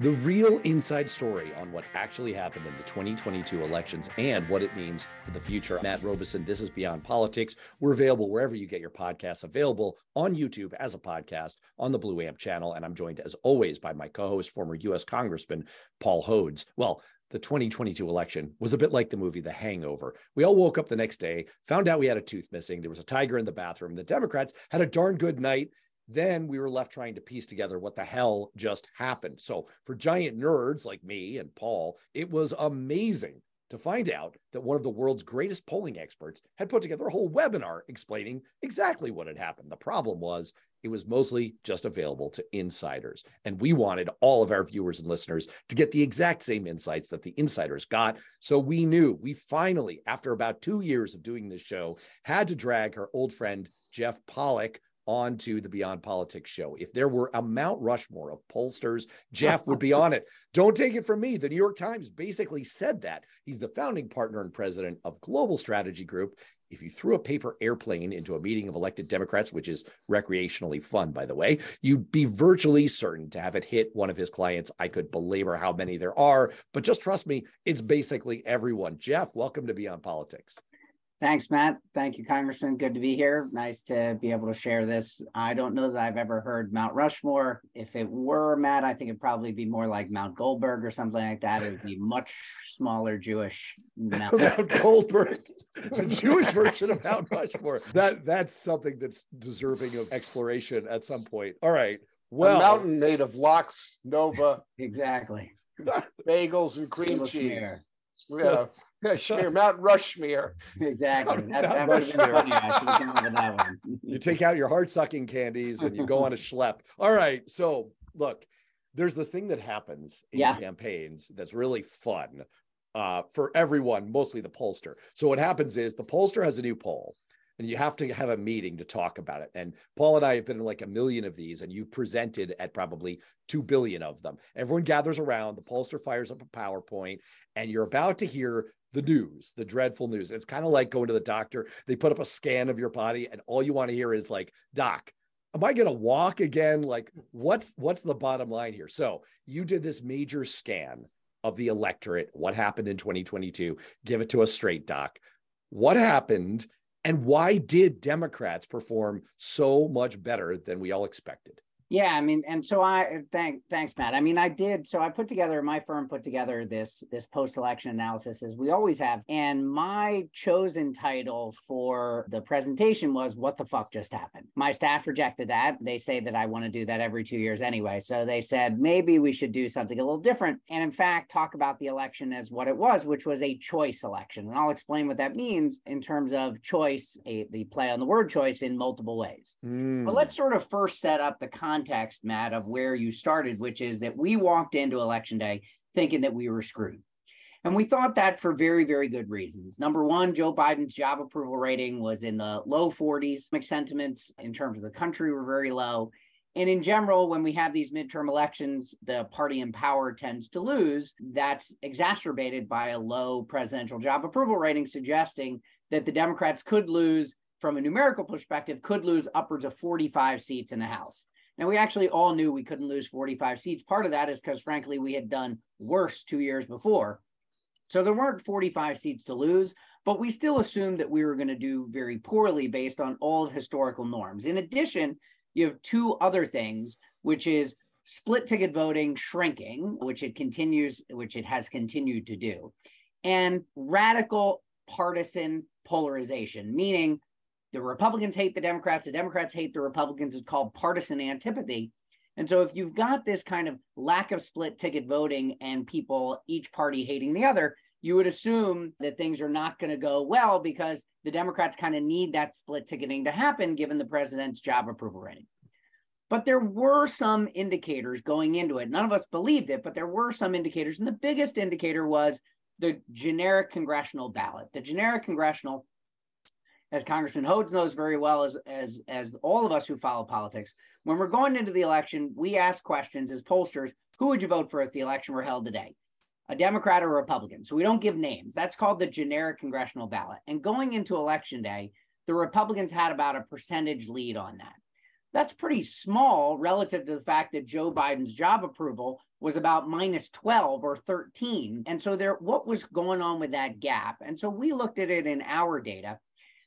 The real inside story on what actually happened in the 2022 elections and what it means for the future. Matt Robison, this is Beyond Politics. We're available wherever you get your podcasts, available on YouTube as a podcast on the Blue Amp channel. And I'm joined, as always, by my co host, former U.S. Congressman Paul Hodes. Well, the 2022 election was a bit like the movie The Hangover. We all woke up the next day, found out we had a tooth missing. There was a tiger in the bathroom. The Democrats had a darn good night then we were left trying to piece together what the hell just happened. So, for giant nerds like me and Paul, it was amazing to find out that one of the world's greatest polling experts had put together a whole webinar explaining exactly what had happened. The problem was it was mostly just available to insiders. And we wanted all of our viewers and listeners to get the exact same insights that the insiders got. So we knew we finally, after about two years of doing this show, had to drag our old friend Jeff Pollock onto the Beyond Politics show. If there were a Mount Rushmore of pollsters, Jeff would be on it. Don't take it from me. The New York Times basically said that. He's the founding partner and president of Global Strategy Group. If you threw a paper airplane into a meeting of elected Democrats, which is recreationally fun, by the way, you'd be virtually certain to have it hit one of his clients. I could belabor how many there are, but just trust me, it's basically everyone. Jeff, welcome to Beyond Politics. Thanks, Matt. Thank you, Congressman. Good to be here. Nice to be able to share this. I don't know that I've ever heard Mount Rushmore. If it were Matt, I think it'd probably be more like Mount Goldberg or something like that. It would be much smaller Jewish Mount, Mount Goldberg, the Jewish version of Mount Rushmore. That that's something that's deserving of exploration at some point. All right. Well, a mountain made of lox, nova, exactly, bagels and cream cheese. Yeah. Schmear, Mount Rushmere. Exactly. That, that would have been funny. I that one. you take out your heart sucking candies and you go on a schlep. All right. So look, there's this thing that happens in yeah. campaigns that's really fun uh, for everyone, mostly the pollster. So what happens is the pollster has a new poll and you have to have a meeting to talk about it. And Paul and I have been in like a million of these, and you've presented at probably 2 billion of them. Everyone gathers around, the pollster fires up a PowerPoint, and you're about to hear the news, the dreadful news. It's kind of like going to the doctor. They put up a scan of your body, and all you want to hear is like, Doc, am I going to walk again? Like, what's what's the bottom line here? So you did this major scan of the electorate. What happened in 2022? Give it to us straight, Doc. What happened? And why did Democrats perform so much better than we all expected? Yeah, I mean, and so I thank thanks, Matt. I mean, I did. So I put together my firm put together this this post election analysis as we always have, and my chosen title for the presentation was "What the fuck just happened." My staff rejected that. They say that I want to do that every two years anyway. So they said maybe we should do something a little different, and in fact, talk about the election as what it was, which was a choice election. And I'll explain what that means in terms of choice, a, the play on the word choice in multiple ways. Mm. But let's sort of first set up the context context, Matt, of where you started, which is that we walked into election day thinking that we were screwed. And we thought that for very, very good reasons. Number one, Joe Biden's job approval rating was in the low 40s. Sentiments in terms of the country were very low. And in general, when we have these midterm elections, the party in power tends to lose. That's exacerbated by a low presidential job approval rating, suggesting that the Democrats could lose, from a numerical perspective, could lose upwards of 45 seats in the House. Now, we actually all knew we couldn't lose 45 seats. Part of that is because, frankly, we had done worse two years before. So there weren't 45 seats to lose, but we still assumed that we were going to do very poorly based on all of historical norms. In addition, you have two other things, which is split ticket voting shrinking, which it continues, which it has continued to do, and radical partisan polarization, meaning the Republicans hate the Democrats, the Democrats hate the Republicans. It's called partisan antipathy. And so if you've got this kind of lack of split ticket voting and people, each party hating the other, you would assume that things are not going to go well because the Democrats kind of need that split ticketing to happen given the president's job approval rating. But there were some indicators going into it. None of us believed it, but there were some indicators. And the biggest indicator was the generic congressional ballot. The generic congressional as Congressman Hodes knows very well, as as as all of us who follow politics, when we're going into the election, we ask questions as pollsters: Who would you vote for if the election were held today? A Democrat or a Republican? So we don't give names. That's called the generic congressional ballot. And going into election day, the Republicans had about a percentage lead on that. That's pretty small relative to the fact that Joe Biden's job approval was about minus 12 or 13. And so there, what was going on with that gap? And so we looked at it in our data.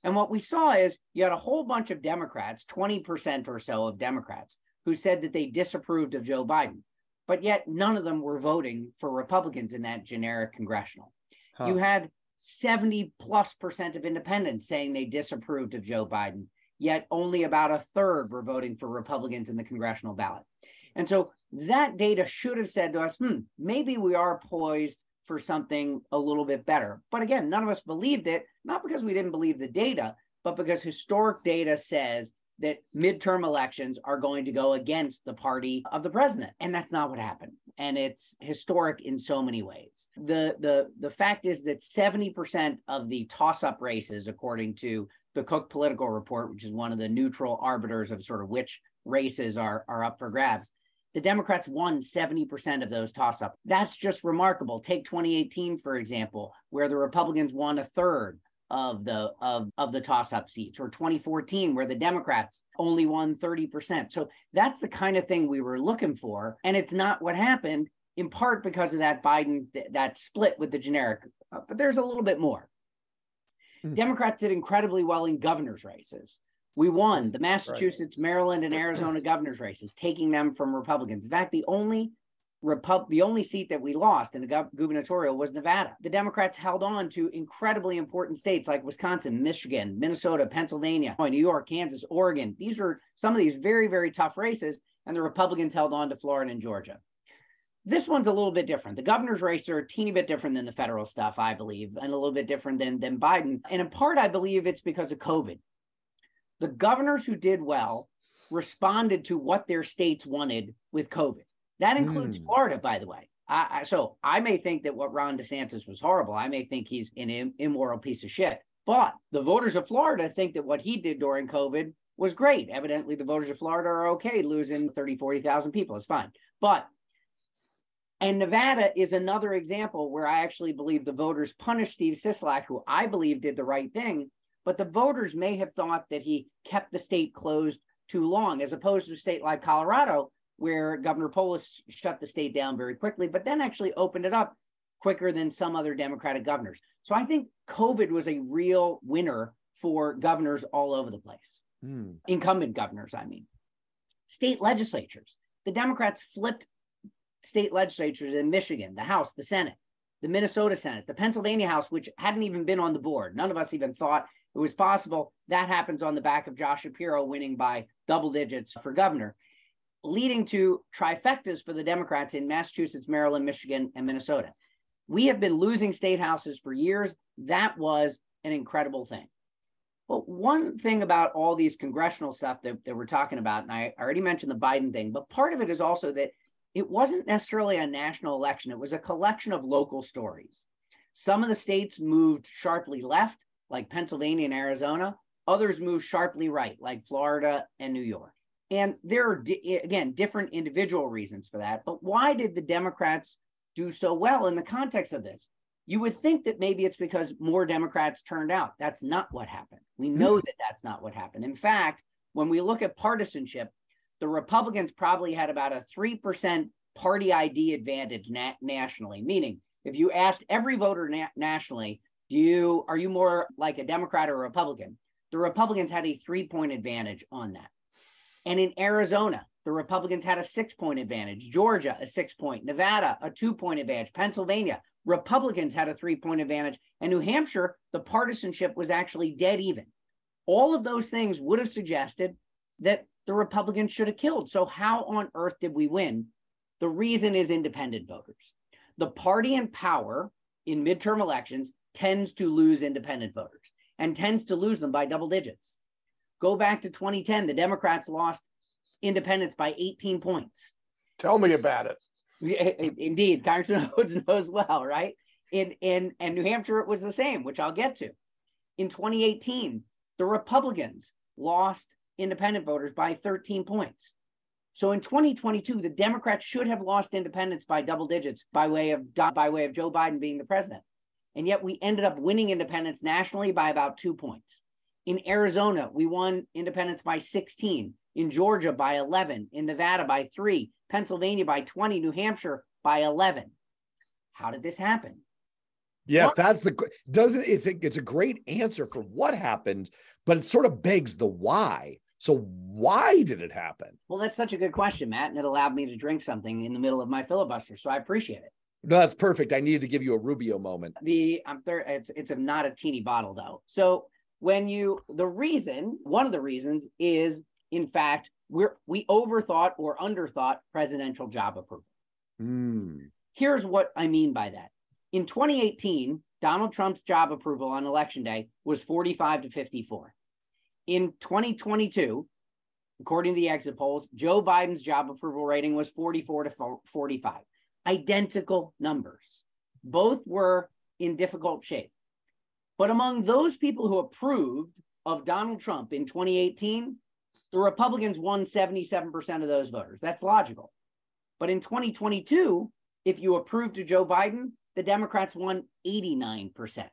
And what we saw is you had a whole bunch of Democrats, 20% or so of Democrats, who said that they disapproved of Joe Biden. But yet none of them were voting for Republicans in that generic congressional. Huh. You had 70 plus percent of independents saying they disapproved of Joe Biden, yet only about a third were voting for Republicans in the congressional ballot. And so that data should have said to us, hmm, maybe we are poised for something a little bit better. But again, none of us believed it, not because we didn't believe the data, but because historic data says that midterm elections are going to go against the party of the president. And that's not what happened. And it's historic in so many ways. The the the fact is that 70% of the toss up races according to the cook political report which is one of the neutral arbiters of sort of which races are are up for grabs the Democrats won 70% of those toss ups. That's just remarkable. Take 2018, for example, where the Republicans won a third of the of, of the toss up seats, or 2014, where the Democrats only won 30%. So that's the kind of thing we were looking for. And it's not what happened, in part because of that Biden, that split with the generic. Uh, but there's a little bit more. Hmm. Democrats did incredibly well in governor's races. We won the Massachusetts, right. Maryland, and Arizona governor's races, taking them from Republicans. In fact, the only Repub- the only seat that we lost in the gov- gubernatorial was Nevada. The Democrats held on to incredibly important states like Wisconsin, Michigan, Minnesota, Pennsylvania, New York, Kansas, Oregon. These were some of these very, very tough races, and the Republicans held on to Florida and Georgia. This one's a little bit different. The governor's race are a teeny bit different than the federal stuff, I believe, and a little bit different than, than Biden. And in part, I believe it's because of COVID the governors who did well responded to what their states wanted with COVID. That includes mm. Florida, by the way. I, I, so I may think that what Ron DeSantis was horrible. I may think he's an Im- immoral piece of shit. But the voters of Florida think that what he did during COVID was great. Evidently, the voters of Florida are okay losing 30, 40,000 people. It's fine. But, and Nevada is another example where I actually believe the voters punished Steve Sisolak, who I believe did the right thing but the voters may have thought that he kept the state closed too long, as opposed to a state like Colorado, where Governor Polis shut the state down very quickly, but then actually opened it up quicker than some other Democratic governors. So I think COVID was a real winner for governors all over the place, hmm. incumbent governors, I mean. State legislatures. The Democrats flipped state legislatures in Michigan, the House, the Senate, the Minnesota Senate, the Pennsylvania House, which hadn't even been on the board. None of us even thought it was possible. That happens on the back of Josh Shapiro winning by double digits for governor, leading to trifectas for the Democrats in Massachusetts, Maryland, Michigan, and Minnesota. We have been losing state houses for years. That was an incredible thing. But one thing about all these congressional stuff that, that we're talking about, and I already mentioned the Biden thing, but part of it is also that it wasn't necessarily a national election, it was a collection of local stories. Some of the states moved sharply left, like Pennsylvania and Arizona. Others move sharply right, like Florida and New York. And there are, again, different individual reasons for that. But why did the Democrats do so well in the context of this? You would think that maybe it's because more Democrats turned out. That's not what happened. We hmm. know that that's not what happened. In fact, when we look at partisanship, the Republicans probably had about a 3% party ID advantage na- nationally, meaning if you asked every voter na- nationally, do you are you more like a Democrat or a Republican? The Republicans had a three point advantage on that. And in Arizona, the Republicans had a six point advantage. Georgia, a six point. Nevada, a two point advantage. Pennsylvania, Republicans had a three point advantage. And New Hampshire, the partisanship was actually dead even. All of those things would have suggested that the Republicans should have killed. So, how on earth did we win? The reason is independent voters. The party in power in midterm elections tends to lose independent voters and tends to lose them by double digits. Go back to 2010, the Democrats lost independents by 18 points. Tell me about it. Indeed, Congressman Hodes knows well, right? In in and New Hampshire, it was the same, which I'll get to. In 2018, the Republicans lost independent voters by 13 points. So in 2022, the Democrats should have lost independents by double digits by way of by way of Joe Biden being the president. And yet we ended up winning independents nationally by about two points. In Arizona, we won independents by 16. In Georgia by 11. In Nevada by three. Pennsylvania by 20. New Hampshire by 11. How did this happen? Yes, what? that's the doesn't it's a, it's a great answer for what happened, but it sort of begs the why. So why did it happen? Well, that's such a good question, Matt, and it allowed me to drink something in the middle of my filibuster, so I appreciate it. No, that's perfect. I needed to give you a Rubio moment. The I'm thir- it's it's a, not a teeny bottle though. So when you the reason one of the reasons is in fact we're we overthought or underthought presidential job approval. Mm. Here's what I mean by that. In 2018, Donald Trump's job approval on election day was 45 to 54. In 2022, according to the exit polls, Joe Biden's job approval rating was 44 to 45. Identical numbers. Both were in difficult shape. But among those people who approved of Donald Trump in 2018, the Republicans won 77% of those voters. That's logical. But in 2022, if you approved of Joe Biden, the Democrats won 89%.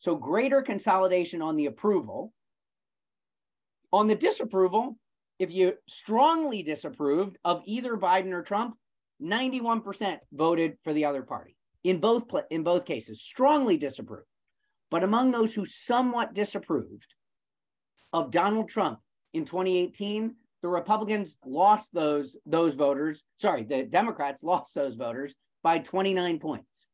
So greater consolidation on the approval. On the disapproval, if you strongly disapproved of either Biden or Trump, 91% voted for the other party in both in both cases, strongly disapproved. But among those who somewhat disapproved of Donald Trump in 2018, the Republicans lost those those voters. Sorry, the Democrats lost those voters by 29 points.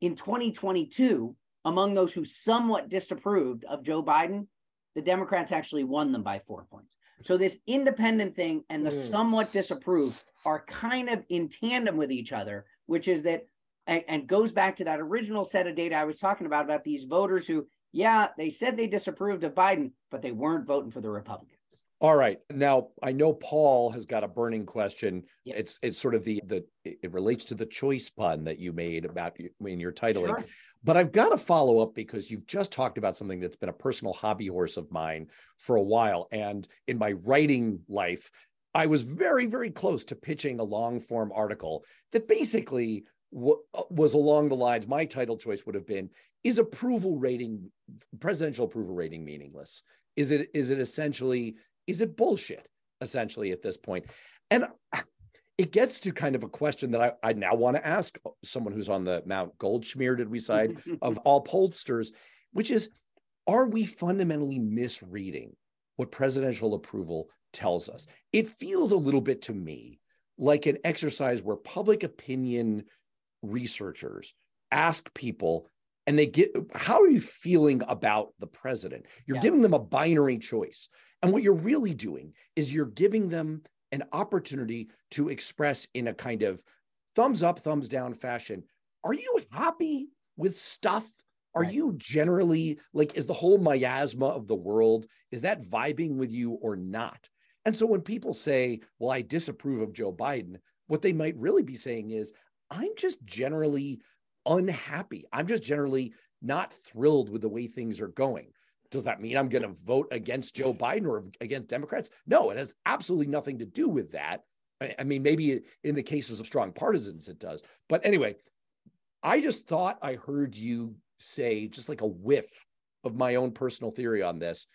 In 2022, among those who somewhat disapproved of Joe Biden, the Democrats actually won them by four points. So this independent thing and the mm. somewhat disapproved are kind of in tandem with each other, which is that and, and goes back to that original set of data I was talking about about these voters who, yeah, they said they disapproved of Biden, but they weren't voting for the Republicans. All right. Now I know Paul has got a burning question. Yep. It's it's sort of the the it relates to the choice pun that you made about in your titling. Sure. But I've got to follow up because you've just talked about something that's been a personal hobby horse of mine for a while. And in my writing life, I was very, very close to pitching a long form article that basically w- uh, was along the lines my title choice would have been is approval rating presidential approval rating meaningless is it is it essentially is it bullshit essentially at this point? And it gets to kind of a question that I, I now want to ask uh, someone who's on the Mount Goldschmier, did we side of all pollsters, which is are we fundamentally misreading what presidential approval tells us? It feels a little bit to me like an exercise where public opinion researchers ask people and they get how are you feeling about the president you're yeah. giving them a binary choice and what you're really doing is you're giving them an opportunity to express in a kind of thumbs up thumbs down fashion are you happy with stuff are right. you generally like is the whole miasma of the world is that vibing with you or not and so when people say well i disapprove of joe biden what they might really be saying is i'm just generally unhappy. I'm just generally not thrilled with the way things are going. Does that mean I'm going to vote against Joe Biden or against Democrats? No, it has absolutely nothing to do with that. I mean, maybe in the cases of strong partisans, it does. But anyway, I just thought I heard you say just like a whiff of my own personal theory on this.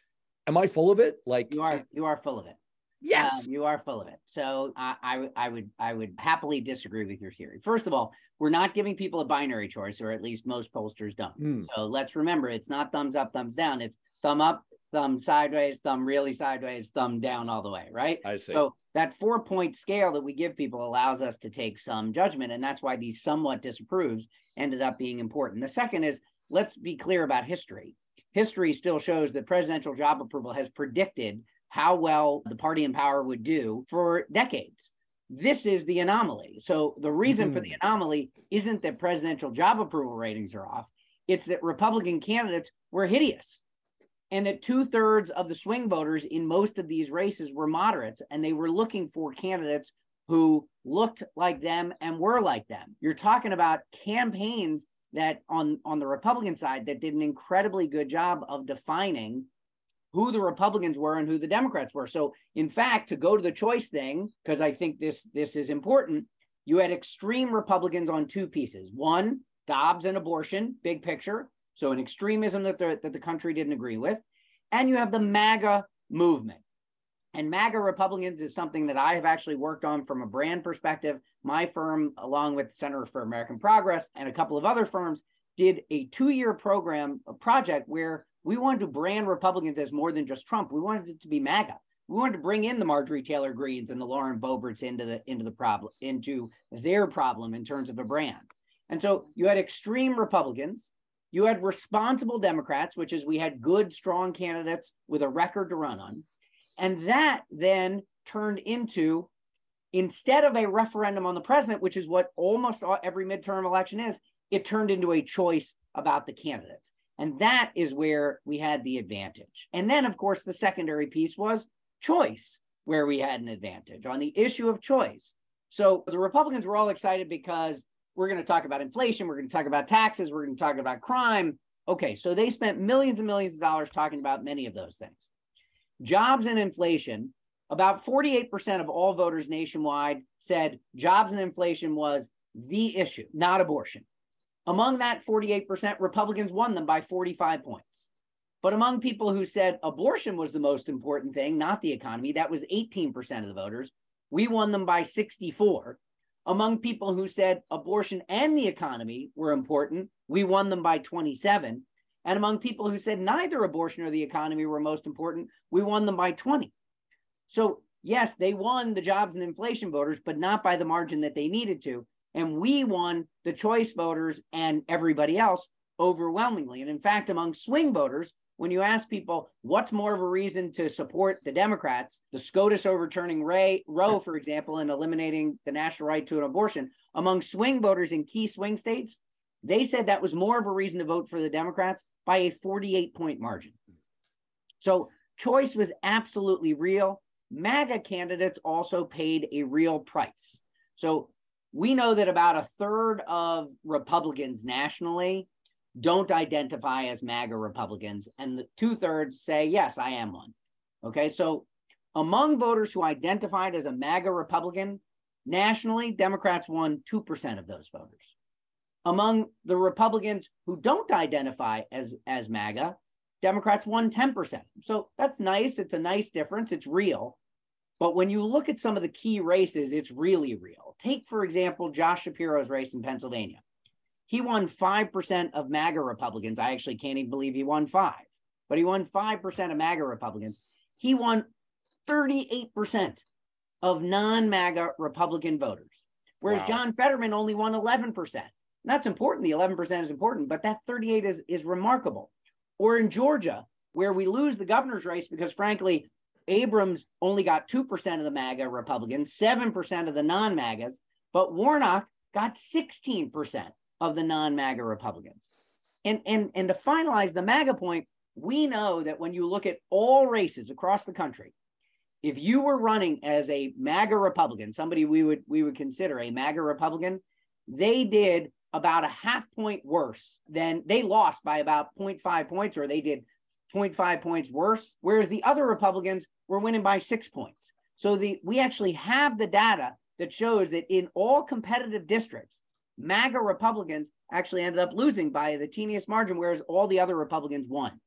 Am I full of it? Like you are, you are full of it. Yes, um, you are full of it. So I, I, I would, I would happily disagree with your theory. First of all, we're not giving people a binary choice, or at least most pollsters don't. Mm. So let's remember, it's not thumbs up, thumbs down. It's thumb up, thumb sideways, thumb really sideways, thumb down all the way. Right. I see. So that four point scale that we give people allows us to take some judgment, and that's why these somewhat disapproves ended up being important. The second is let's be clear about history. History still shows that presidential job approval has predicted how well the party in power would do for decades. This is the anomaly. So the reason mm-hmm. for the mm-hmm. anomaly isn't that presidential job approval ratings are off, it's that Republican candidates were hideous. And that two thirds of the swing voters in most of these races were moderates, and they were looking for candidates who looked like them and were like them. You're talking about campaigns that on on the Republican side that did an incredibly good job of defining who the Republicans were and who the Democrats were. So, in fact, to go to the choice thing, because I think this this is important, you had extreme Republicans on two pieces. One, Dobbs and abortion, big picture. So an extremism that the that the country didn't agree with, and you have the MAGA movement. And MAGA Republicans is something that I have actually worked on from a brand perspective. My firm, along with Center for American Progress and a couple of other firms, did a two year program, a project where we wanted to brand Republicans as more than just Trump. We wanted it to be MAGA. We wanted to bring in the Marjorie Taylor Greenes and the Lauren Boeberts into the into the problem into their problem in terms of a brand. And so you had extreme Republicans, you had responsible Democrats, which is we had good, strong candidates with a record to run on. And that then turned into instead of a referendum on the president, which is what almost every midterm election is, it turned into a choice about the candidates. And that is where we had the advantage. And then, of course, the secondary piece was choice, where we had an advantage on the issue of choice. So the Republicans were all excited because we're going to talk about inflation, we're going to talk about taxes, we're going to talk about crime. Okay, so they spent millions and millions of dollars talking about many of those things. Jobs and inflation, about 48% of all voters nationwide said jobs and inflation was the issue, not abortion. Among that 48%, Republicans won them by 45 points. But among people who said abortion was the most important thing, not the economy, that was 18% of the voters. We won them by 64. Among people who said abortion and the economy were important, we won them by 27. And among people who said neither abortion or the economy were most important, we won them by 20. So, yes, they won the jobs and inflation voters, but not by the margin that they needed to. And we won the choice voters and everybody else overwhelmingly. And in fact, among swing voters, when you ask people what's more of a reason to support the Democrats, the SCOTUS overturning Ray, Roe, for example, and eliminating the national right to an abortion, among swing voters in key swing states, they said that was more of a reason to vote for the Democrats by a 48 point margin. So choice was absolutely real. MAGA candidates also paid a real price. So we know that about a third of Republicans nationally don't identify as MAGA Republicans, and the two thirds say, yes, I am one. Okay, so among voters who identified as a MAGA Republican, nationally, Democrats won 2% of those voters. Among the Republicans who don't identify as, as MAGA, Democrats won 10%. So that's nice. It's a nice difference. It's real. But when you look at some of the key races, it's really real. Take, for example, Josh Shapiro's race in Pennsylvania. He won 5% of MAGA Republicans. I actually can't even believe he won five, but he won 5% of MAGA Republicans. He won 38% of non MAGA Republican voters, whereas wow. John Fetterman only won 11%. That's important. The 11% is important, but that 38 is, is remarkable. Or in Georgia, where we lose the governor's race because, frankly, Abrams only got 2% of the MAGA Republicans, 7% of the non MAGAs, but Warnock got 16% of the non MAGA Republicans. And, and, and to finalize the MAGA point, we know that when you look at all races across the country, if you were running as a MAGA Republican, somebody we would we would consider a MAGA Republican, they did about a half point worse than they lost by about 0.5 points, or they did 0.5 points worse, whereas the other Republicans were winning by six points. So the we actually have the data that shows that in all competitive districts, MAGA Republicans actually ended up losing by the teeniest margin, whereas all the other Republicans won.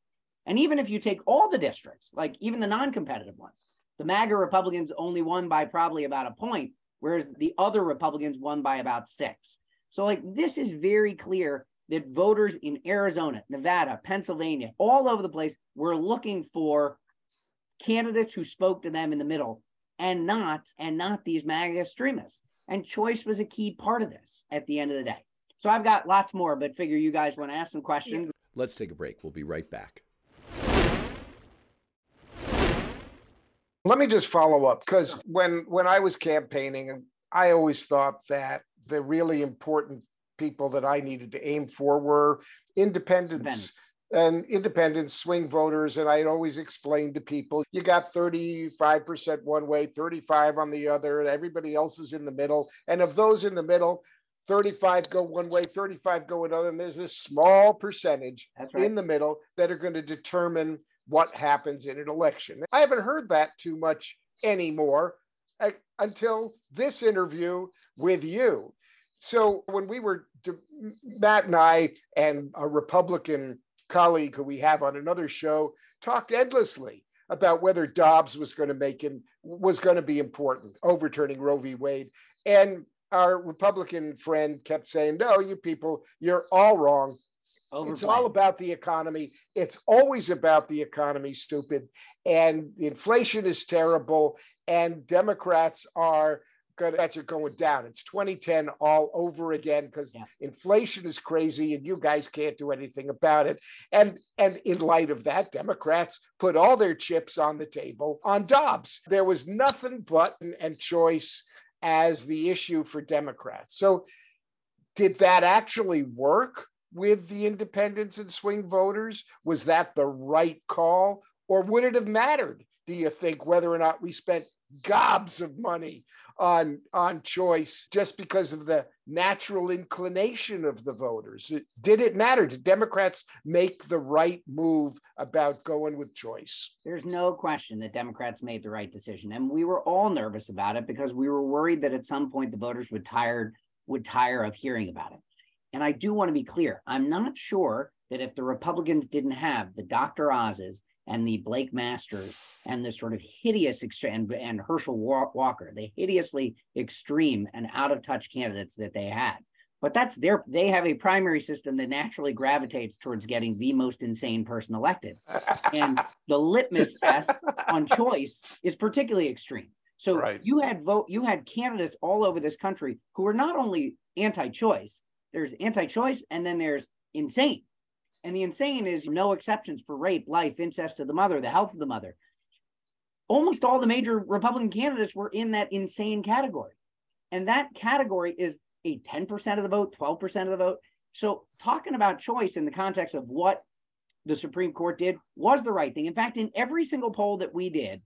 And even if you take all the districts, like even the non competitive ones, the MAGA Republicans only won by probably about a point, whereas the other Republicans won by about six. So, like, this is very clear that voters in Arizona, Nevada, Pennsylvania, all over the place were looking for candidates who spoke to them in the middle and not and not these MAGA extremists. And choice was a key part of this at the end of the day. So I've got lots more, but figure you guys want to ask some questions. Let's take a break. We'll be right back. Let me just follow up because when when I was campaigning, I always thought that the really important people that I needed to aim for were independents and independent swing voters. And I'd always explain to people, you got 35% one way, 35 on the other, everybody else is in the middle. And of those in the middle, 35 go one way, 35 go another. And there's this small percentage right. in the middle that are going to determine what happens in an election. I haven't heard that too much anymore uh, until this interview with you. So when we were, Matt and I and a Republican colleague who we have on another show talked endlessly about whether Dobbs was going to make him was going to be important, overturning Roe v. Wade. And our Republican friend kept saying, No, you people, you're all wrong. It's all about the economy. It's always about the economy, stupid. And the inflation is terrible. And Democrats are Democrats are going down. It's 2010 all over again because yeah. inflation is crazy and you guys can't do anything about it. And and in light of that, Democrats put all their chips on the table on Dobbs. There was nothing but and choice as the issue for Democrats. So did that actually work with the independents and swing voters? Was that the right call? Or would it have mattered, do you think, whether or not we spent gobs of money on on choice just because of the natural inclination of the voters. Did it matter? Did democrats make the right move about going with choice? There's no question that democrats made the right decision and we were all nervous about it because we were worried that at some point the voters would tired would tire of hearing about it. And i do want to be clear i'm not sure that if the republicans didn't have the dr oz's and the Blake Masters and the sort of hideous and, and Herschel Walker, the hideously extreme and out of touch candidates that they had. But that's their, they have a primary system that naturally gravitates towards getting the most insane person elected. and the litmus test on choice is particularly extreme. So right. you had vote, you had candidates all over this country who were not only anti-choice, there's anti-choice and then there's insane. And the insane is no exceptions for rape, life, incest of the mother, the health of the mother. Almost all the major Republican candidates were in that insane category. And that category is a 10% of the vote, 12% of the vote. So talking about choice in the context of what the Supreme Court did was the right thing. In fact, in every single poll that we did,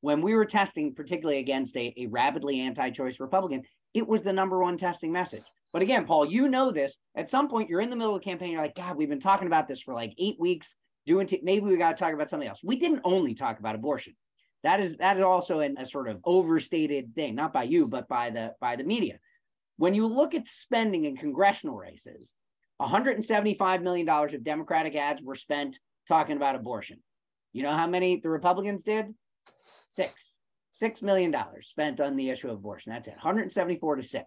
when we were testing, particularly against a, a rabidly anti choice Republican, it was the number one testing message. But again, Paul, you know this. At some point, you're in the middle of the campaign. You're like, God, we've been talking about this for like eight weeks. Doing t- maybe we got to talk about something else. We didn't only talk about abortion. That is that is also an, a sort of overstated thing, not by you, but by the by the media. When you look at spending in congressional races, 175 million dollars of Democratic ads were spent talking about abortion. You know how many the Republicans did? Six. Six million dollars spent on the issue of abortion. That's it. 174 to six.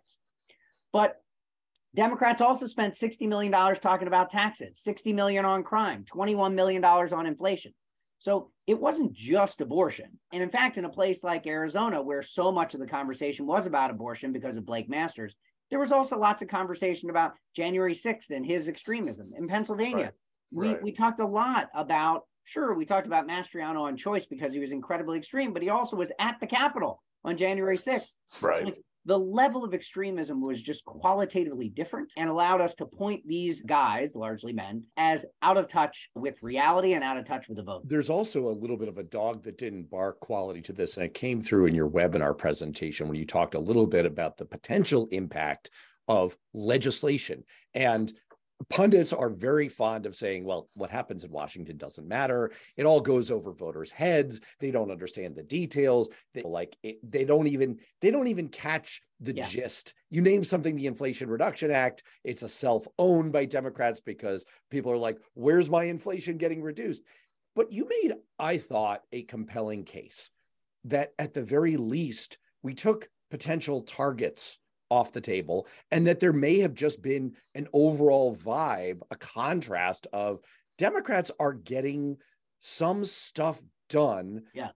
But Democrats also spent $60 million talking about taxes, 60 million on crime, $21 million on inflation. So it wasn't just abortion. And in fact, in a place like Arizona, where so much of the conversation was about abortion because of Blake Masters, there was also lots of conversation about January 6th and his extremism. In Pennsylvania, right. we, right. we talked a lot about, sure, we talked about Mastriano on choice because he was incredibly extreme, but he also was at the Capitol on January 6th. Right. So the level of extremism was just qualitatively different and allowed us to point these guys, largely men, as out of touch with reality and out of touch with the vote. There's also a little bit of a dog that didn't bark quality to this. And it came through in your webinar presentation when you talked a little bit about the potential impact of legislation. And pundits are very fond of saying, well, what happens in Washington doesn't matter. It all goes over voters' heads. They don't understand the details. They like it, they don't even they don't even catch the yeah. gist. You name something the Inflation Reduction Act, it's a self-owned by Democrats because people are like, where's my inflation getting reduced? But you made, I thought, a compelling case that at the very least, we took potential targets off the table and that there may have just been an overall vibe, a contrast of Democrats are getting some stuff done. Yeah.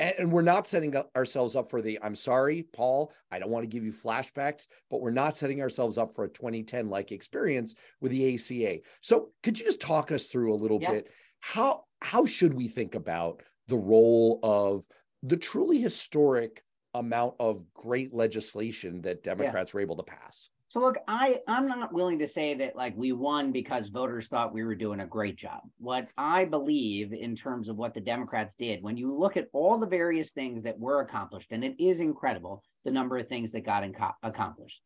And we're not setting ourselves up for the, I'm sorry, Paul, I don't want to give you flashbacks, but we're not setting ourselves up for a 2010 like experience with the ACA. So could you just talk us through a little yeah. bit? How, how should we think about the role of the truly historic amount of great legislation that Democrats yeah. were able to pass. So look, I I'm not willing to say that like we won because voters thought we were doing a great job. What I believe in terms of what the Democrats did, when you look at all the various things that were accomplished, and it is incredible the number of things that got inco- accomplished.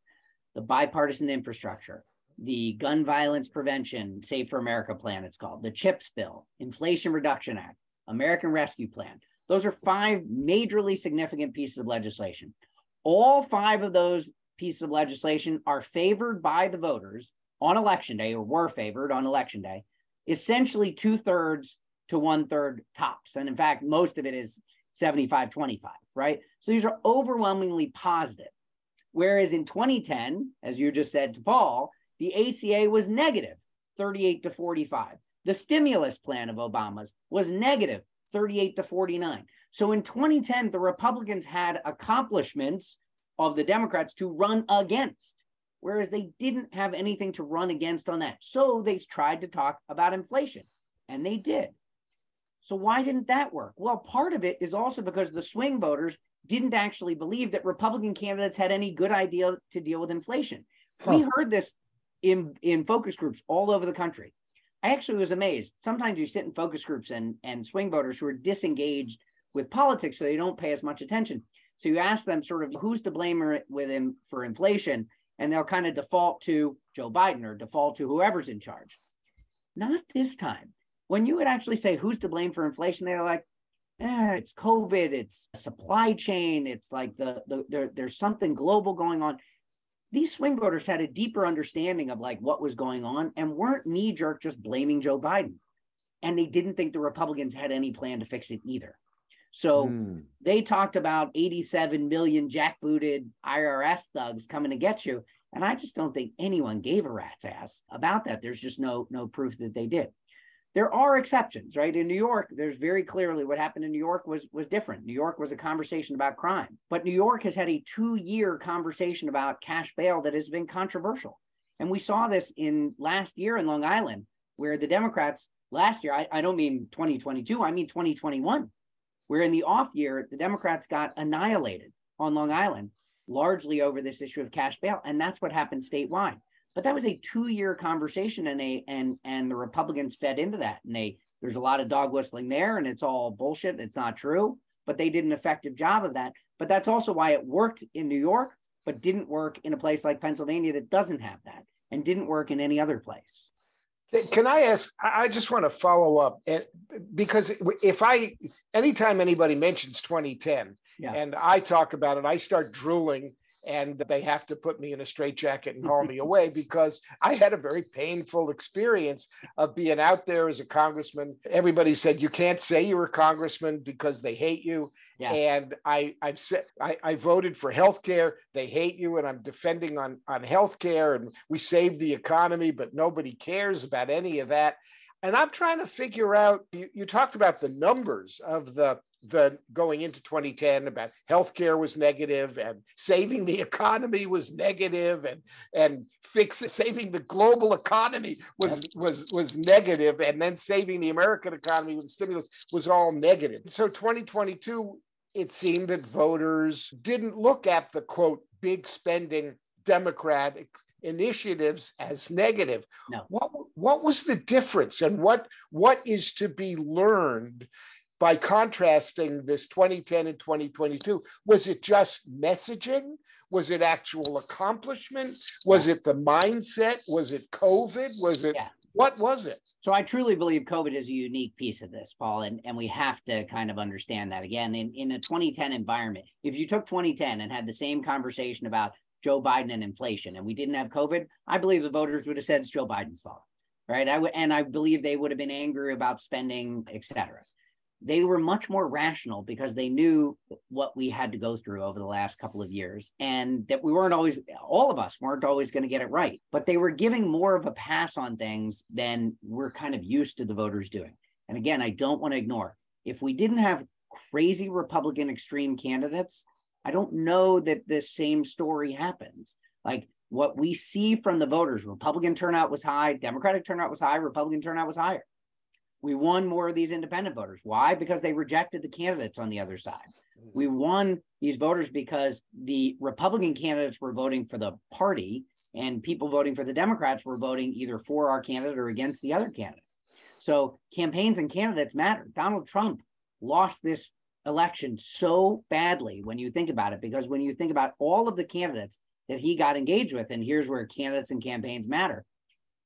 The bipartisan infrastructure, the gun violence prevention, Safer America plan, it's called, the CHIPS bill, Inflation Reduction Act, American Rescue Plan, those are five majorly significant pieces of legislation. All five of those pieces of legislation are favored by the voters on election day or were favored on election day essentially two thirds to one third tops. And in fact, most of it is 75 25, right? So these are overwhelmingly positive. Whereas in 2010, as you just said to Paul, the ACA was negative 38 to 45. The stimulus plan of Obama's was negative 38 to 49. So in 2010, the Republicans had accomplishments of the Democrats to run against, whereas they didn't have anything to run against on that. So they tried to talk about inflation, and they did. So why didn't that work? Well, part of it is also because the swing voters didn't actually believe that Republican candidates had any good idea to deal with inflation. Huh. We heard this in, in focus groups all over the country. I actually was amazed. Sometimes you sit in focus groups and, and swing voters who are disengaged with politics, so they don't pay as much attention. So you ask them sort of who's to blame with him for inflation, and they'll kind of default to Joe Biden or default to whoever's in charge. Not this time. When you would actually say who's to blame for inflation, they're like, eh, it's COVID, it's supply chain, it's like the, the there, there's something global going on. These swing voters had a deeper understanding of like what was going on and weren't knee jerk just blaming Joe Biden. And they didn't think the Republicans had any plan to fix it either. So mm. they talked about 87 million jackbooted IRS thugs coming to get you. And I just don't think anyone gave a rat's ass about that. There's just no no proof that they did. There are exceptions, right? In New York, there's very clearly what happened in New York was was different. New York was a conversation about crime, but New York has had a two-year conversation about cash bail that has been controversial. And we saw this in last year in Long Island, where the Democrats last year, I, I don't mean 2022, I mean 2021, where in the off year, the Democrats got annihilated on Long Island, largely over this issue of cash bail. And that's what happened statewide. But that was a two-year conversation, and they and and the Republicans fed into that, and they there's a lot of dog whistling there, and it's all bullshit. It's not true, but they did an effective job of that. But that's also why it worked in New York, but didn't work in a place like Pennsylvania that doesn't have that, and didn't work in any other place. Can I ask? I just want to follow up, and because if I, anytime anybody mentions 2010, yeah. and I talk about it, I start drooling and they have to put me in a straitjacket and haul me away because I had a very painful experience of being out there as a congressman. Everybody said you can't say you're a congressman because they hate you. Yeah. And I, I've said I, I voted for health care. They hate you, and I'm defending on on health care, and we saved the economy, but nobody cares about any of that. And I'm trying to figure out. You, you talked about the numbers of the the going into 2010 about healthcare was negative and saving the economy was negative and and fix saving the global economy was was was negative and then saving the American economy with stimulus was all negative. So 2022 it seemed that voters didn't look at the quote big spending democratic initiatives as negative. No. What what was the difference and what what is to be learned by contrasting this 2010 and 2022? Was it just messaging? Was it actual accomplishment? Was it the mindset? Was it COVID? Was it yeah. what was it? So I truly believe COVID is a unique piece of this, Paul, and, and we have to kind of understand that again in, in a 2010 environment. If you took 2010 and had the same conversation about Joe Biden and inflation and we didn't have COVID, I believe the voters would have said it's Joe Biden's fault. Right. I w- and I believe they would have been angry about spending, et cetera they were much more rational because they knew what we had to go through over the last couple of years and that we weren't always all of us weren't always going to get it right but they were giving more of a pass on things than we're kind of used to the voters doing. And again i don't want to ignore if we didn't have crazy republican extreme candidates i don't know that the same story happens. Like what we see from the voters republican turnout was high democratic turnout was high republican turnout was higher we won more of these independent voters. Why? Because they rejected the candidates on the other side. Mm-hmm. We won these voters because the Republican candidates were voting for the party, and people voting for the Democrats were voting either for our candidate or against the other candidate. So campaigns and candidates matter. Donald Trump lost this election so badly when you think about it, because when you think about all of the candidates that he got engaged with, and here's where candidates and campaigns matter,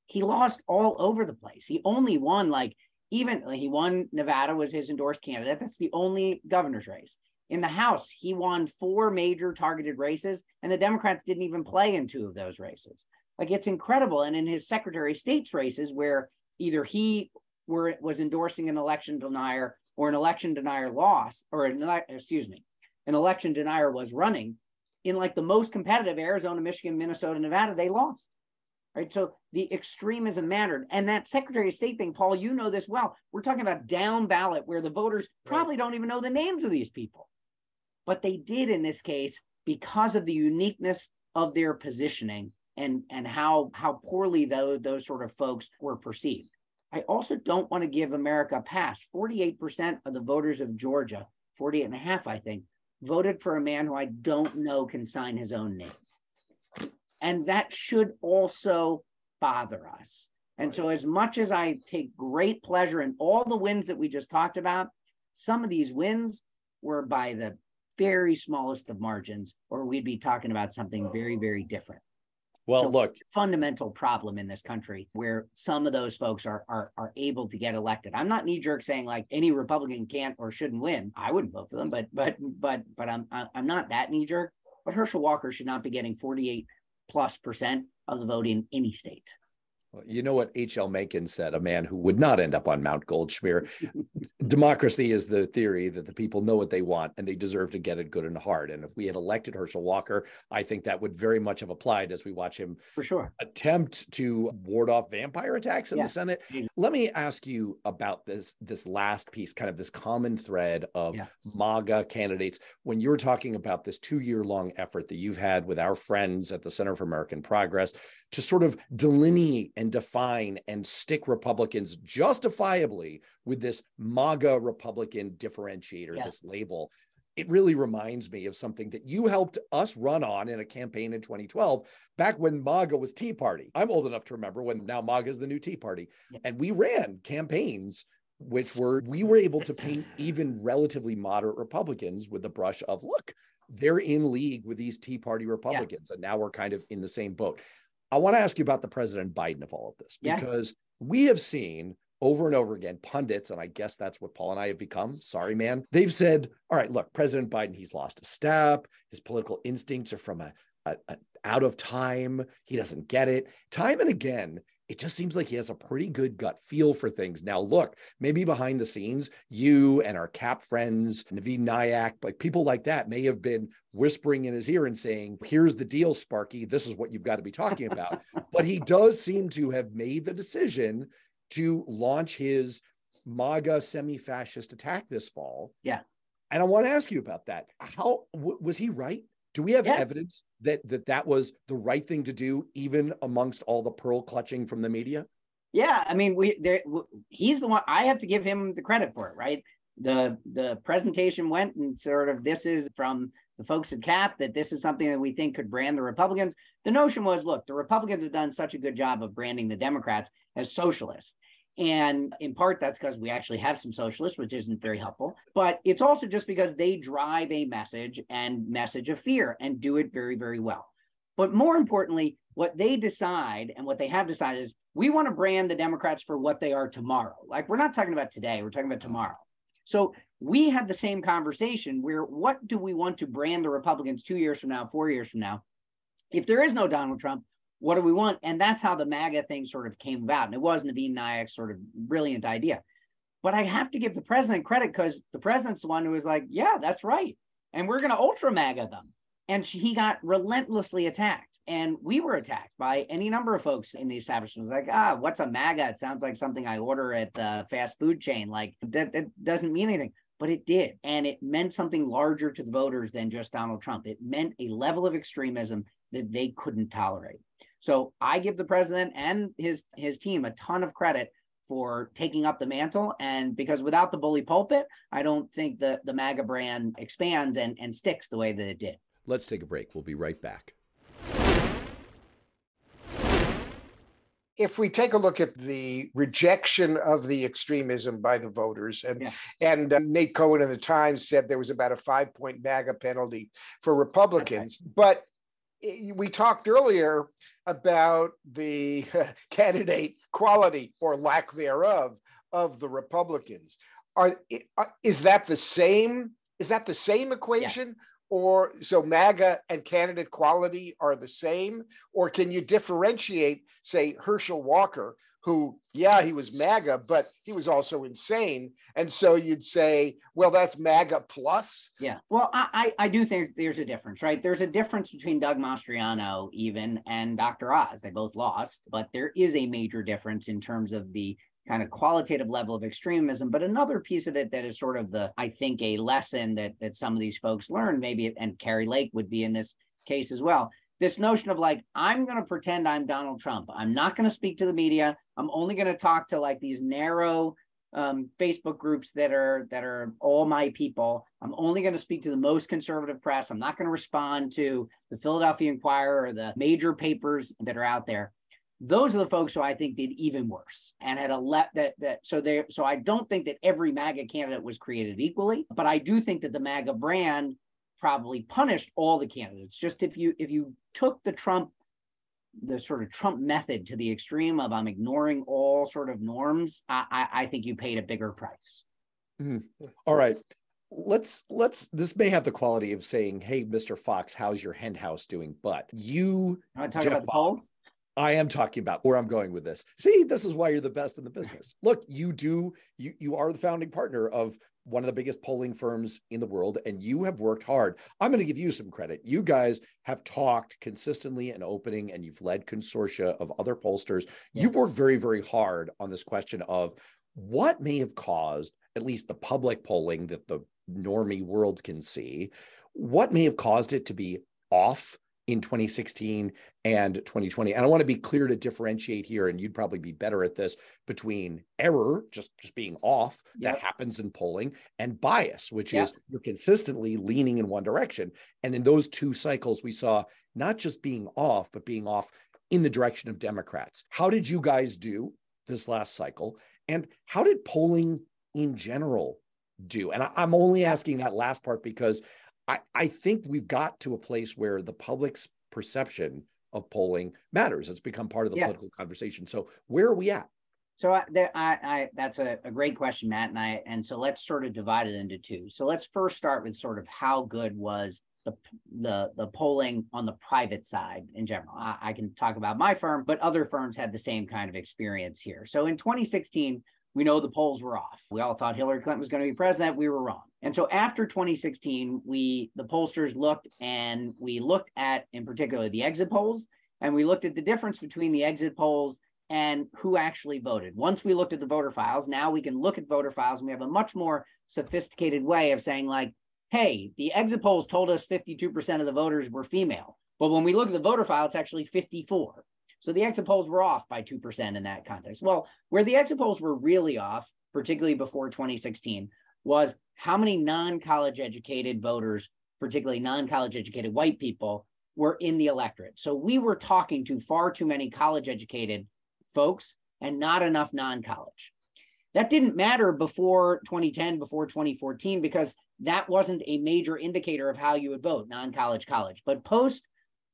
he lost all over the place. He only won like even he won Nevada was his endorsed candidate. That's the only governor's race. In the House, he won four major targeted races, and the Democrats didn't even play in two of those races. Like it's incredible. And in his Secretary of State's races, where either he were was endorsing an election denier or an election denier lost, or an excuse me, an election denier was running in like the most competitive Arizona, Michigan, Minnesota, Nevada, they lost. Right. So the extremism mattered. And that Secretary of State thing, Paul, you know this well. We're talking about down ballot where the voters probably don't even know the names of these people. But they did in this case because of the uniqueness of their positioning and, and how, how poorly those, those sort of folks were perceived. I also don't want to give America a pass. 48% of the voters of Georgia, 48 and a half, I think, voted for a man who I don't know can sign his own name. And that should also bother us. And so, as much as I take great pleasure in all the wins that we just talked about, some of these wins were by the very smallest of margins, or we'd be talking about something very, very different. Well, so look, fundamental problem in this country where some of those folks are, are are able to get elected. I'm not knee jerk saying like any Republican can't or shouldn't win. I wouldn't vote for them, but but but but I'm I'm not that knee jerk. But Herschel Walker should not be getting 48 plus percent of the vote in any state. You know what H.L. Mencken said, a man who would not end up on Mount Goldschmier. Democracy is the theory that the people know what they want and they deserve to get it good and hard. And if we had elected Herschel Walker, I think that would very much have applied as we watch him for sure attempt to ward off vampire attacks in yeah. the Senate. Let me ask you about this this last piece, kind of this common thread of yeah. MAGA candidates. When you're talking about this two year long effort that you've had with our friends at the Center for American Progress to sort of delineate and define and stick Republicans justifiably with this MAGA Republican differentiator, yeah. this label. It really reminds me of something that you helped us run on in a campaign in 2012, back when MAGA was Tea Party. I'm old enough to remember when now MAGA is the new Tea Party. Yeah. And we ran campaigns which were we were able to paint even relatively moderate Republicans with the brush of look, they're in league with these Tea Party Republicans, yeah. and now we're kind of in the same boat. I want to ask you about the President Biden of all of this because yeah. we have seen over and over again pundits, and I guess that's what Paul and I have become. Sorry, man. They've said, all right, look, President Biden, he's lost a step. His political instincts are from a, a, a out of time. He doesn't get it. Time and again, it just seems like he has a pretty good gut feel for things. Now, look, maybe behind the scenes, you and our cap friends, Navin Nayak, like people like that may have been whispering in his ear and saying, Here's the deal, Sparky. This is what you've got to be talking about. but he does seem to have made the decision to launch his MAGA semi fascist attack this fall. Yeah. And I want to ask you about that. How w- was he right? Do we have yes. evidence that, that that was the right thing to do, even amongst all the pearl clutching from the media? Yeah, I mean, we there. He's the one. I have to give him the credit for it, right? The the presentation went and sort of this is from the folks at CAP that this is something that we think could brand the Republicans. The notion was, look, the Republicans have done such a good job of branding the Democrats as socialists. And in part, that's because we actually have some socialists, which isn't very helpful. But it's also just because they drive a message and message of fear and do it very, very well. But more importantly, what they decide and what they have decided is we want to brand the Democrats for what they are tomorrow. Like we're not talking about today, we're talking about tomorrow. So we had the same conversation where what do we want to brand the Republicans two years from now, four years from now? If there is no Donald Trump, what do we want? And that's how the MAGA thing sort of came about. And it was Navin Nayak's sort of brilliant idea. But I have to give the president credit because the president's the one who was like, yeah, that's right. And we're going to ultra MAGA them. And he got relentlessly attacked. And we were attacked by any number of folks in the establishment. Like, ah, what's a MAGA? It sounds like something I order at the fast food chain. Like, that, that doesn't mean anything. But it did. And it meant something larger to the voters than just Donald Trump. It meant a level of extremism that they couldn't tolerate. So I give the president and his his team a ton of credit for taking up the mantle. And because without the bully pulpit, I don't think the, the MAGA brand expands and, and sticks the way that it did. Let's take a break. We'll be right back. if we take a look at the rejection of the extremism by the voters, and yeah. and uh, Nate Cohn in the Times said there was about a five point MAGA penalty for Republicans, right. but we talked earlier about the candidate quality or lack thereof of the Republicans. Are, uh, is that the same? Is that the same equation? Yeah. Or so MAGA and candidate quality are the same? Or can you differentiate, say, Herschel Walker, who, yeah, he was MAGA, but he was also insane. And so you'd say, well, that's MAGA plus. Yeah. Well, I, I, do think there's a difference, right? There's a difference between Doug Mastriano even and Dr. Oz. They both lost, but there is a major difference in terms of the kind of qualitative level of extremism. But another piece of it that is sort of the, I think, a lesson that that some of these folks learn, maybe, and Kari Lake would be in this case as well, this notion of like i'm going to pretend i'm donald trump. I'm not going to speak to the media. I'm only going to talk to like these narrow um, facebook groups that are that are all my people. I'm only going to speak to the most conservative press. I'm not going to respond to the philadelphia inquirer or the major papers that are out there. Those are the folks who i think did even worse and had a let that that so they so i don't think that every maga candidate was created equally but i do think that the maga brand probably punished all the candidates. Just if you if you took the Trump the sort of Trump method to the extreme of I'm ignoring all sort of norms, I, I, I think you paid a bigger price. Mm-hmm. All right. Let's let's this may have the quality of saying, Hey, Mr. Fox, how's your hen house doing? But you talk about the polls? I am talking about where I'm going with this. See, this is why you're the best in the business. Look, you do you you are the founding partner of one of the biggest polling firms in the world, and you have worked hard. I'm going to give you some credit. You guys have talked consistently and opening, and you've led consortia of other pollsters. Yeah. You've worked very, very hard on this question of what may have caused, at least the public polling that the normie world can see, what may have caused it to be off in 2016 and 2020 and i want to be clear to differentiate here and you'd probably be better at this between error just just being off yep. that happens in polling and bias which yep. is you're consistently leaning in one direction. And in those two cycles we saw not just being off but being off in the direction of democrats. How did you guys do this last cycle? And how did polling in general do? And I, i'm only asking that last part because I, I think we've got to a place where the public's perception of polling matters. It's become part of the yeah. political conversation. So where are we at? So I, there, I, I that's a, a, great question, Matt. And I and so let's sort of divide it into two. So let's first start with sort of how good was the the the polling on the private side in general. I, I can talk about my firm, but other firms had the same kind of experience here. So in 2016, we know the polls were off. We all thought Hillary Clinton was going to be president. We were wrong. And so after 2016, we the pollsters looked and we looked at in particular the exit polls and we looked at the difference between the exit polls and who actually voted. Once we looked at the voter files, now we can look at voter files and we have a much more sophisticated way of saying like, hey, the exit polls told us 52% of the voters were female. But when we look at the voter file, it's actually 54. So the exit polls were off by 2% in that context. Well, where the exit polls were really off, particularly before 2016, was how many non college educated voters, particularly non college educated white people, were in the electorate. So we were talking to far too many college educated folks and not enough non college. That didn't matter before 2010, before 2014, because that wasn't a major indicator of how you would vote, non college, college. But post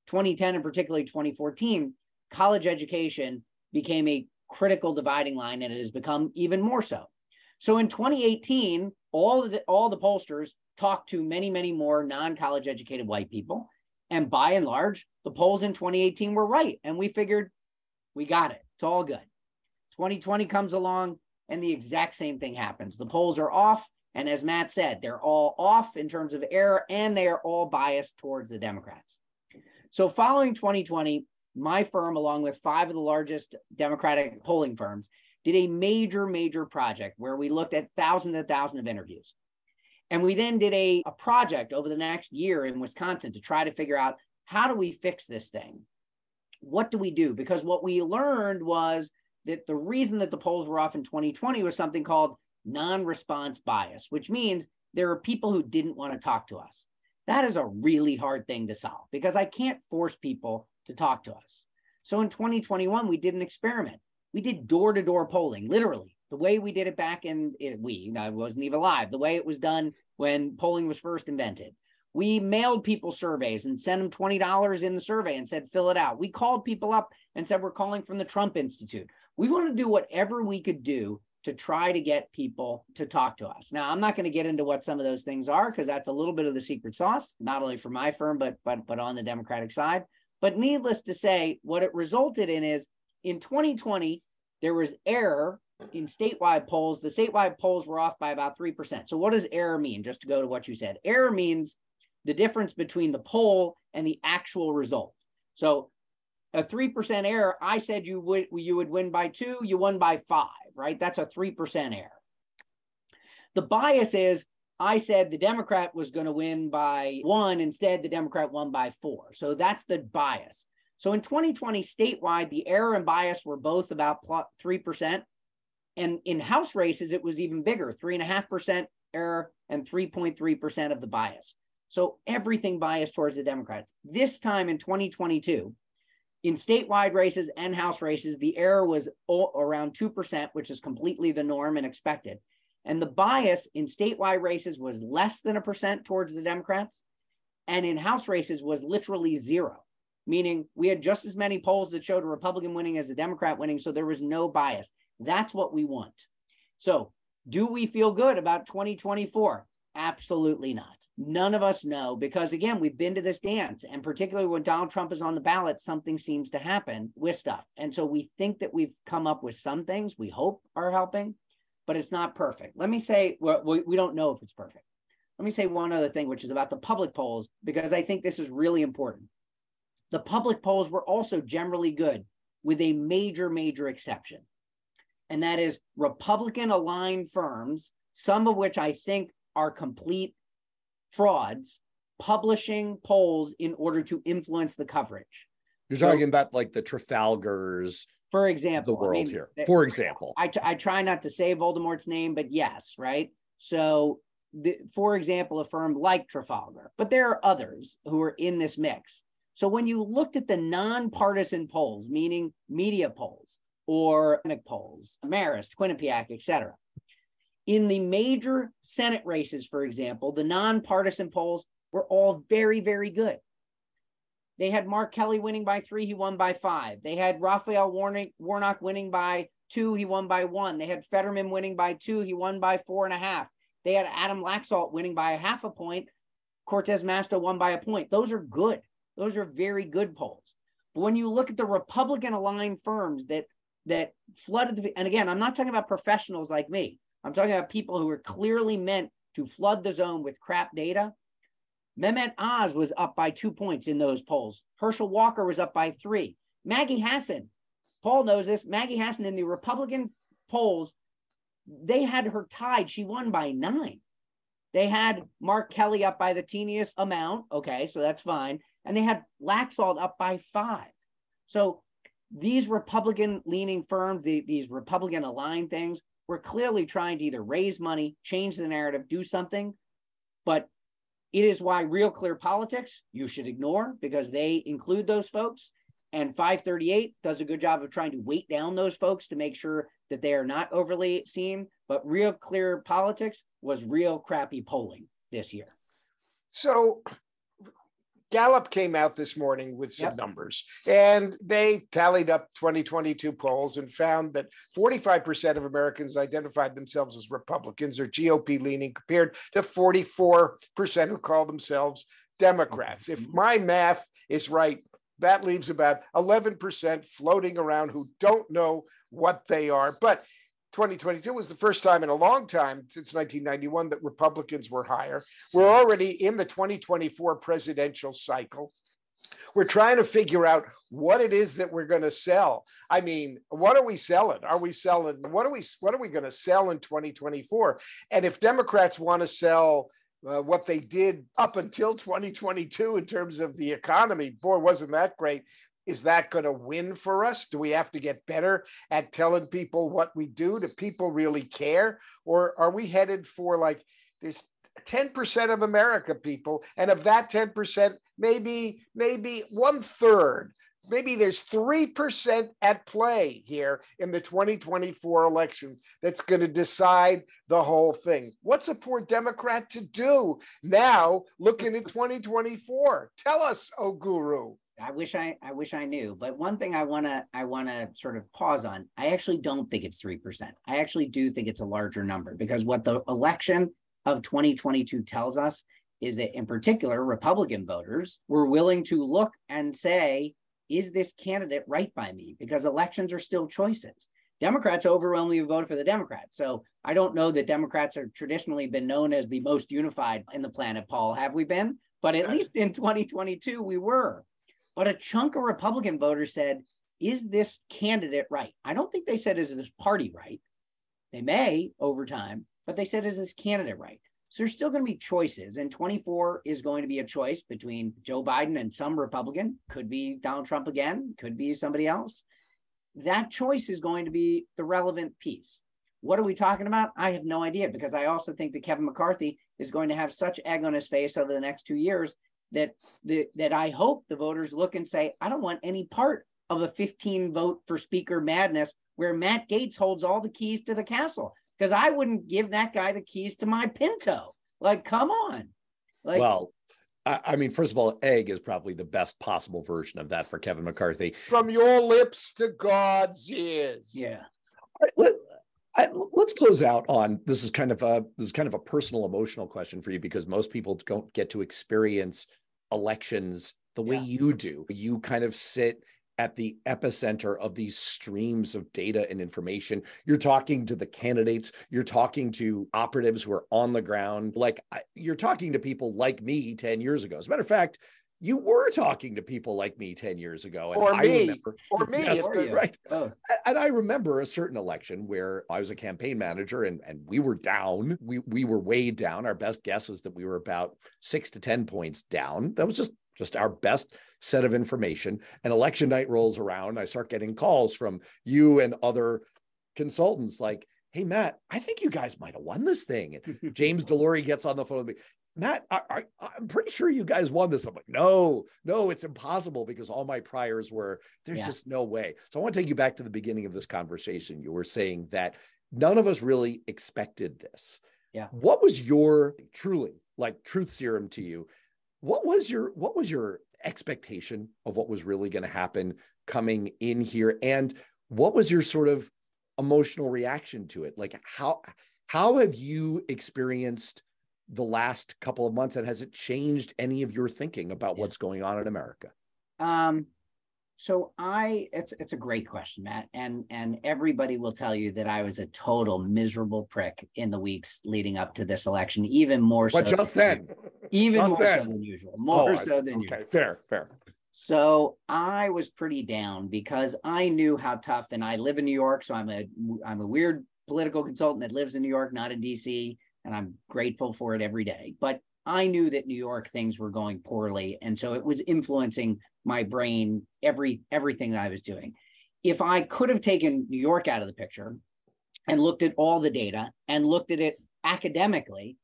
2010 and particularly 2014, college education became a critical dividing line and it has become even more so. So in 2018, all the all the pollsters talked to many, many more non-college educated white people. And by and large, the polls in 2018 were right. And we figured we got it. It's all good. 2020 comes along and the exact same thing happens. The polls are off. And as Matt said, they're all off in terms of error and they are all biased towards the Democrats. So following 2020, my firm, along with five of the largest Democratic polling firms, did a major, major project where we looked at thousands and thousands of interviews. And we then did a, a project over the next year in Wisconsin to try to figure out how do we fix this thing? What do we do? Because what we learned was that the reason that the polls were off in 2020 was something called non response bias, which means there are people who didn't want to talk to us. That is a really hard thing to solve because I can't force people to talk to us. So in 2021, we did an experiment. We did door to door polling, literally, the way we did it back in it, we, I wasn't even alive, the way it was done when polling was first invented. We mailed people surveys and sent them $20 in the survey and said, fill it out. We called people up and said, we're calling from the Trump Institute. We want to do whatever we could do to try to get people to talk to us. Now, I'm not going to get into what some of those things are because that's a little bit of the secret sauce, not only for my firm, but, but, but on the Democratic side. But needless to say, what it resulted in is in 2020, there was error in statewide polls. The statewide polls were off by about 3%. So, what does error mean? Just to go to what you said, error means the difference between the poll and the actual result. So, a 3% error, I said you would you would win by 2, you won by 5, right? That's a 3% error. The bias is I said the Democrat was going to win by 1, instead the Democrat won by 4. So that's the bias. So in 2020 statewide, the error and bias were both about 3%. And in House races, it was even bigger 3.5% error and 3.3% of the bias. So everything biased towards the Democrats. This time in 2022, in statewide races and House races, the error was around 2%, which is completely the norm and expected. And the bias in statewide races was less than a percent towards the Democrats. And in House races was literally zero, meaning we had just as many polls that showed a Republican winning as a Democrat winning. So there was no bias. That's what we want. So, do we feel good about 2024? Absolutely not. None of us know because, again, we've been to this dance. And particularly when Donald Trump is on the ballot, something seems to happen with stuff. And so we think that we've come up with some things we hope are helping, but it's not perfect. Let me say, well, we, we don't know if it's perfect. Let me say one other thing, which is about the public polls, because I think this is really important. The public polls were also generally good, with a major, major exception. And that is Republican aligned firms, some of which I think are complete frauds publishing polls in order to influence the coverage. You're talking so, about like the Trafalgars, for example, the world I mean, here. For example, I, I try not to say Voldemort's name, but yes, right. So, the, for example, a firm like Trafalgar, but there are others who are in this mix. So, when you looked at the nonpartisan polls, meaning media polls or polls, Marist, Quinnipiac, etc., in the major Senate races, for example, the nonpartisan polls were all very, very good. They had Mark Kelly winning by three, he won by five. They had Raphael Warnock, winning by two, he won by one. They had Fetterman winning by two, he won by four and a half. They had Adam Laxalt winning by a half a point. Cortez Masto won by a point. Those are good. Those are very good polls. But when you look at the Republican aligned firms that that flooded the and again, I'm not talking about professionals like me. I'm talking about people who are clearly meant to flood the zone with crap data. Mehmet Oz was up by two points in those polls. Herschel Walker was up by three. Maggie Hassan, Paul knows this. Maggie Hassan in the Republican polls, they had her tied. She won by nine. They had Mark Kelly up by the teeniest amount. Okay, so that's fine. And they had Laxalt up by five. So these Republican leaning firms, the, these Republican aligned things, we're clearly trying to either raise money, change the narrative, do something. But it is why Real Clear Politics you should ignore because they include those folks. And 538 does a good job of trying to weight down those folks to make sure that they are not overly seen. But Real Clear Politics was real crappy polling this year. So Gallup came out this morning with some yep. numbers and they tallied up 2022 polls and found that 45% of Americans identified themselves as Republicans or GOP leaning compared to 44% who call themselves Democrats. If mm-hmm. my math is right, that leaves about 11% floating around who don't know what they are. But 2022 was the first time in a long time since 1991 that Republicans were higher. We're already in the 2024 presidential cycle. We're trying to figure out what it is that we're going to sell. I mean, what are we selling? Are we selling what are we what are we going to sell in 2024? And if Democrats want to sell uh, what they did up until 2022 in terms of the economy, boy, wasn't that great is that going to win for us? Do we have to get better at telling people what we do? Do people really care? Or are we headed for like there's 10% of America people, and of that 10%, maybe, maybe one third, maybe there's 3% at play here in the 2024 election that's going to decide the whole thing. What's a poor Democrat to do now looking at 2024? Tell us, oh guru. I wish I I wish I knew. But one thing I wanna I wanna sort of pause on. I actually don't think it's three percent. I actually do think it's a larger number because what the election of 2022 tells us is that in particular Republican voters were willing to look and say, is this candidate right by me? Because elections are still choices. Democrats overwhelmingly voted for the Democrats. So I don't know that Democrats are traditionally been known as the most unified in the planet, Paul. Have we been? But at least in 2022, we were. But a chunk of Republican voters said, is this candidate right? I don't think they said, is this party right? They may over time, but they said, is this candidate right? So there's still going to be choices. And 24 is going to be a choice between Joe Biden and some Republican. Could be Donald Trump again, could be somebody else. That choice is going to be the relevant piece. What are we talking about? I have no idea because I also think that Kevin McCarthy is going to have such egg on his face over the next two years that the, that I hope the voters look and say, I don't want any part of a 15 vote for speaker madness where Matt Gaetz holds all the keys to the castle because I wouldn't give that guy the keys to my Pinto. Like, come on. Like, well, I, I mean, first of all, egg is probably the best possible version of that for Kevin McCarthy. From your lips to God's ears. Yeah. let, I, let's close out on this is kind of a this is kind of a personal emotional question for you because most people don't get to experience elections the way yeah. you do. You kind of sit at the epicenter of these streams of data and information. You're talking to the candidates, you're talking to operatives who are on the ground. Like you're talking to people like me 10 years ago. As a matter of fact, you were talking to people like me 10 years ago. And or I me. Remember, or me. Yes, right. Oh. And I remember a certain election where I was a campaign manager and, and we were down. We, we were way down. Our best guess was that we were about six to 10 points down. That was just just our best set of information. And election night rolls around. I start getting calls from you and other consultants like, hey, Matt, I think you guys might have won this thing. And James Delory gets on the phone with me. Matt, I, am pretty sure you guys won this. I'm like, no, no, it's impossible because all my priors were, there's yeah. just no way. So I want to take you back to the beginning of this conversation. You were saying that none of us really expected this. Yeah. What was your truly like truth serum to you what was your what was your expectation of what was really going to happen coming in here and what was your sort of emotional reaction to it like how how have you experienced the last couple of months and has it changed any of your thinking about yeah. what's going on in america um so I it's it's a great question, Matt. And and everybody will tell you that I was a total miserable prick in the weeks leading up to this election, even more but so. just then. Even just more then. so than usual. More oh, so than okay. usual. Fair, fair. So I was pretty down because I knew how tough and I live in New York. So I'm a I'm a weird political consultant that lives in New York, not in DC. And I'm grateful for it every day. But I knew that New York things were going poorly. And so it was influencing my brain, every everything that I was doing. If I could have taken New York out of the picture and looked at all the data and looked at it academically,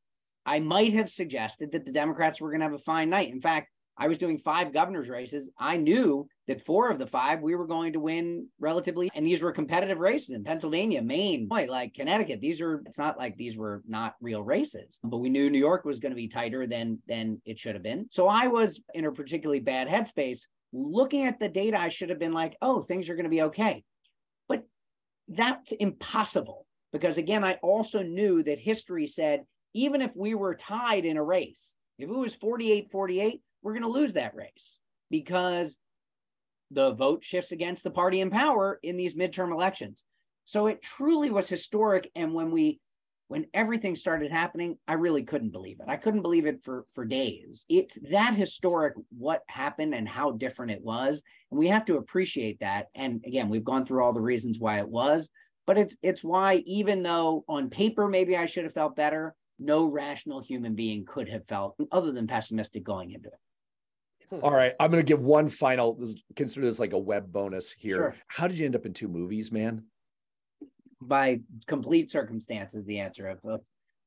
I might have suggested that the Democrats were going to have a fine night. In fact, I was doing five governor's races. I knew that four of the five we were going to win relatively, and these were competitive races in Pennsylvania, Maine, like Connecticut. These are it's not like these were not real races, but we knew New York was going to be tighter than than it should have been. So I was in a particularly bad headspace. Looking at the data, I should have been like, oh, things are going to be okay. But that's impossible because again, I also knew that history said even if we were tied in a race, if it was 48 48, we're going to lose that race because the vote shifts against the party in power in these midterm elections. So it truly was historic. And when we when everything started happening, I really couldn't believe it. I couldn't believe it for for days. It's that historic what happened and how different it was, and we have to appreciate that. And again, we've gone through all the reasons why it was, but it's it's why even though on paper maybe I should have felt better, no rational human being could have felt other than pessimistic going into it. Hmm. All right, I'm going to give one final. Consider this like a web bonus here. Sure. How did you end up in two movies, man? By complete circumstances, the answer of a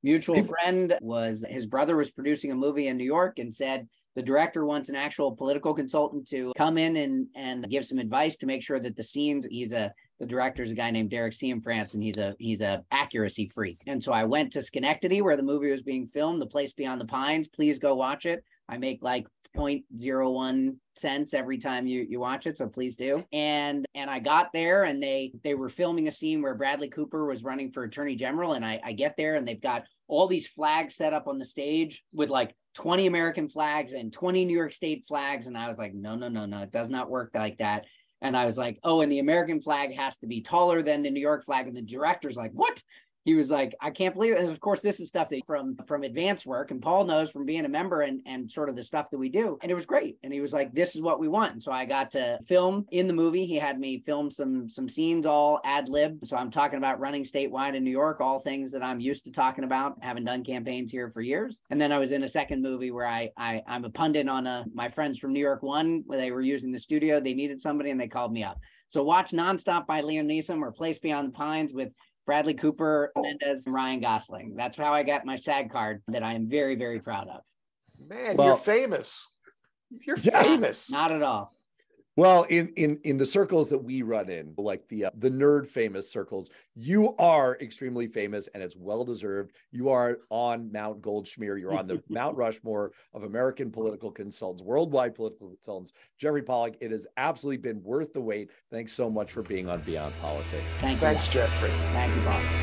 mutual friend was his brother was producing a movie in New York and said the director wants an actual political consultant to come in and and give some advice to make sure that the scenes he's a the director's a guy named Derek Cianfrance and he's a he's a accuracy freak. And so I went to Schenectady where the movie was being filmed, the place beyond the pines. Please go watch it. I make like 0.01 cents every time you you watch it so please do and and i got there and they they were filming a scene where bradley cooper was running for attorney general and i i get there and they've got all these flags set up on the stage with like 20 american flags and 20 new york state flags and i was like no no no no it does not work like that And I was like, oh, and the American flag has to be taller than the New York flag. And the director's like, what? He was like, I can't believe it. And of course, this is stuff that from from advanced work, and Paul knows from being a member and and sort of the stuff that we do. And it was great. And he was like, this is what we want. And so I got to film in the movie. He had me film some some scenes all ad lib. So I'm talking about running statewide in New York, all things that I'm used to talking about, having done campaigns here for years. And then I was in a second movie where I, I I'm a pundit on a my friends from New York One, where they were using the studio. They needed somebody and they called me up. So watch Nonstop by Liam Neeson or Place Beyond the Pines with Bradley Cooper, oh. Mendes, and Ryan Gosling. That's how I got my SAG card that I am very, very proud of. Man, well, you're famous. You're yeah, famous. Not at all. Well, in in in the circles that we run in, like the uh, the nerd famous circles, you are extremely famous, and it's well deserved. You are on Mount Goldschmier. You're on the Mount Rushmore of American political consultants, worldwide political consultants. Jefrey Pollock, it has absolutely been worth the wait. Thanks so much for being on Beyond Politics. Thank Thanks, you. Jefrey. Thank you, Bob.